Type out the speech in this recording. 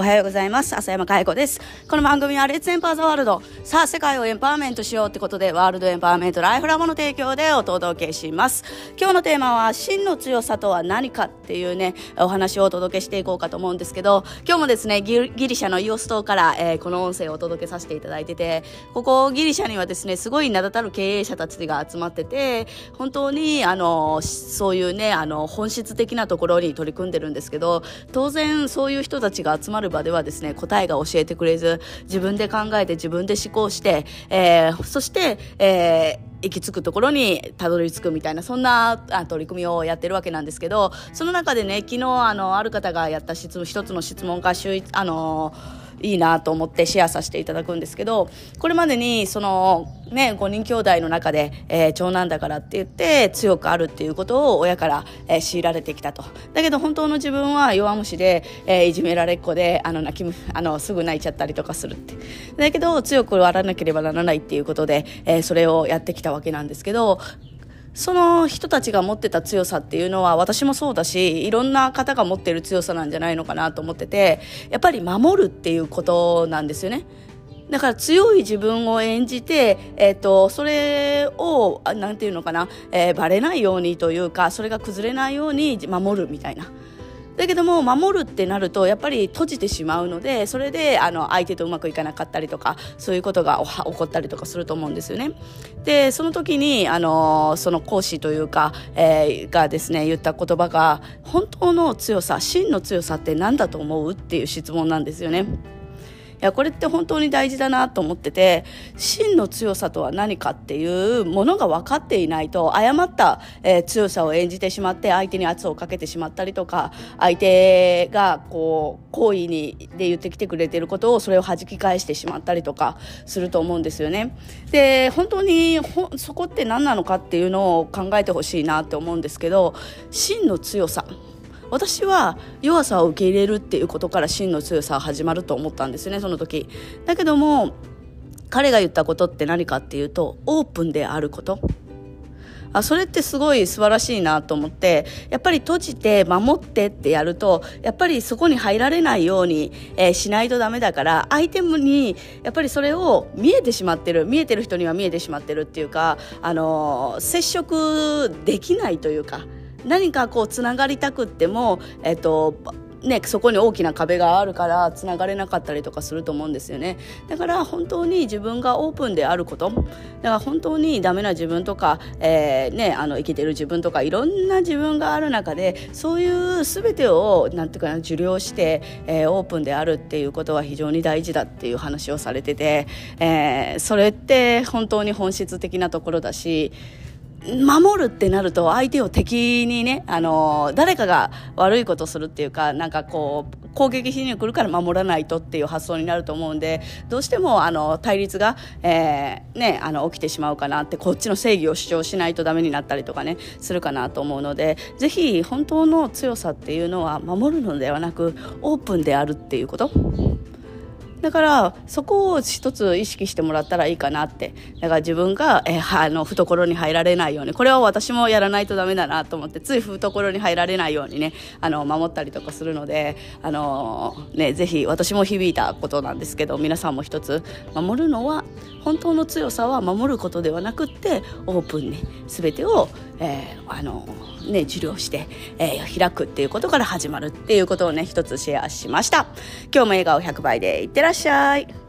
おはようございます。浅山海子です。この番組はレッツエンパーザワールド。さあ、世界をエンパワーメントしようってことで、ワールドエンパワーメントライフラボの提供でお届けします。今日のテーマは、真の強さとは何かっていうね、お話をお届けしていこうかと思うんですけど、今日もですね、ギリシャのイオス島から、えー、この音声をお届けさせていただいてて、ここギリシャにはですね、すごい名だたる経営者たちが集まってて、本当に、あの、そういうね、あの、本質的なところに取り組んでるんですけど、当然そういう人たちが集まる場ではですね、答えが教えてくれず、自分で考えて自分で思考して、えー、そして、えー、行き着くところにたどり着くみたいなそんな取り組みをやってるわけなんですけどその中でね昨日あのある方がやった質問一つの質問が週あのいいなと思ってシェアさせていただくんですけどこれまでにそのね5人兄弟の中で、えー、長男だからって言って強くあるっていうことを親から、えー、強いられてきたとだけど本当の自分は弱虫で、えー、いじめられっ子であの泣きあのすぐ泣いちゃったりとかするってだけど強く割らなければならないっていうことで、えー、それをやってきたわけなんですけどその人たちが持ってた強さっていうのは私もそうだしいろんな方が持ってる強さなんじゃないのかなと思っててやっぱり守るっていうことなんですよね。だから強い自分を演じて、えっ、ー、と、それを、なんていうのかな、えー、バレないようにというか、それが崩れないように守るみたいな。だけども守るってなるとやっぱり閉じてしまうのでそれであの相手とうまくいかなかったりとかそういうことが起こったりとかすると思うんですよね。でその時にあのその講師というか、えー、がですね言った言葉が本当の強さ真の強さって何だと思う？っていう質問なんですよね。やこれって本当に大事だなと思ってて真の強さとは何かっていうものが分かっていないと誤った、えー、強さを演じてしまって相手に圧をかけてしまったりとか相手がこう好意にで言ってきてくれてることをそれを弾き返してしまったりとかすると思うんですよね。で本当にそこって何なのかっていうのを考えてほしいなって思うんですけど真の強さ私は弱さを受け入れるっていうことから真の強さは始まると思ったんですねその時だけども彼が言ったことって何かっていうとオープンであることあそれってすごい素晴らしいなと思ってやっぱり閉じて守ってってやるとやっぱりそこに入られないように、えー、しないとダメだから相手にやっぱりそれを見えてしまってる見えてる人には見えてしまってるっていうか、あのー、接触できないというか。何かこうつながりたくっても、えっとね、そこに大きな壁があるからつながれなかったりとかすると思うんですよね。だから本当に自分がオープンであることだから本当にダメな自分とか、えー、ね、あの生きてる自分とかいろんな自分がある中でそういう全てをなんていうかな受領して、えー、オープンであるっていうことは非常に大事だっていう話をされてて、えー、それって本当に本質的なところだし守るってなると相手を敵にね、あの誰かが悪いことするっていうか、なんかこう、攻撃しに来るから守らないとっていう発想になると思うんで、どうしてもあの対立が、えー、ね、あの起きてしまうかなって、こっちの正義を主張しないとダメになったりとかね、するかなと思うので、ぜひ本当の強さっていうのは守るのではなく、オープンであるっていうこと。だからそこを一つ意識してもらったらいいかなって。だから自分が、え、あの懐に入られないように。これは私もやらないとダメだなと思ってつい懐に入られないようにねあの守ったりとかするのであのねぜひ私も響いたことなんですけど皆さんも一つ守るのは本当の強さは守ることではなくってオープンに全てを、えー、あのね、受領して、えー、開くっていうことから始まるっていうことをね、一つシェアしました。今日も笑顔100倍でいってららっしゃい。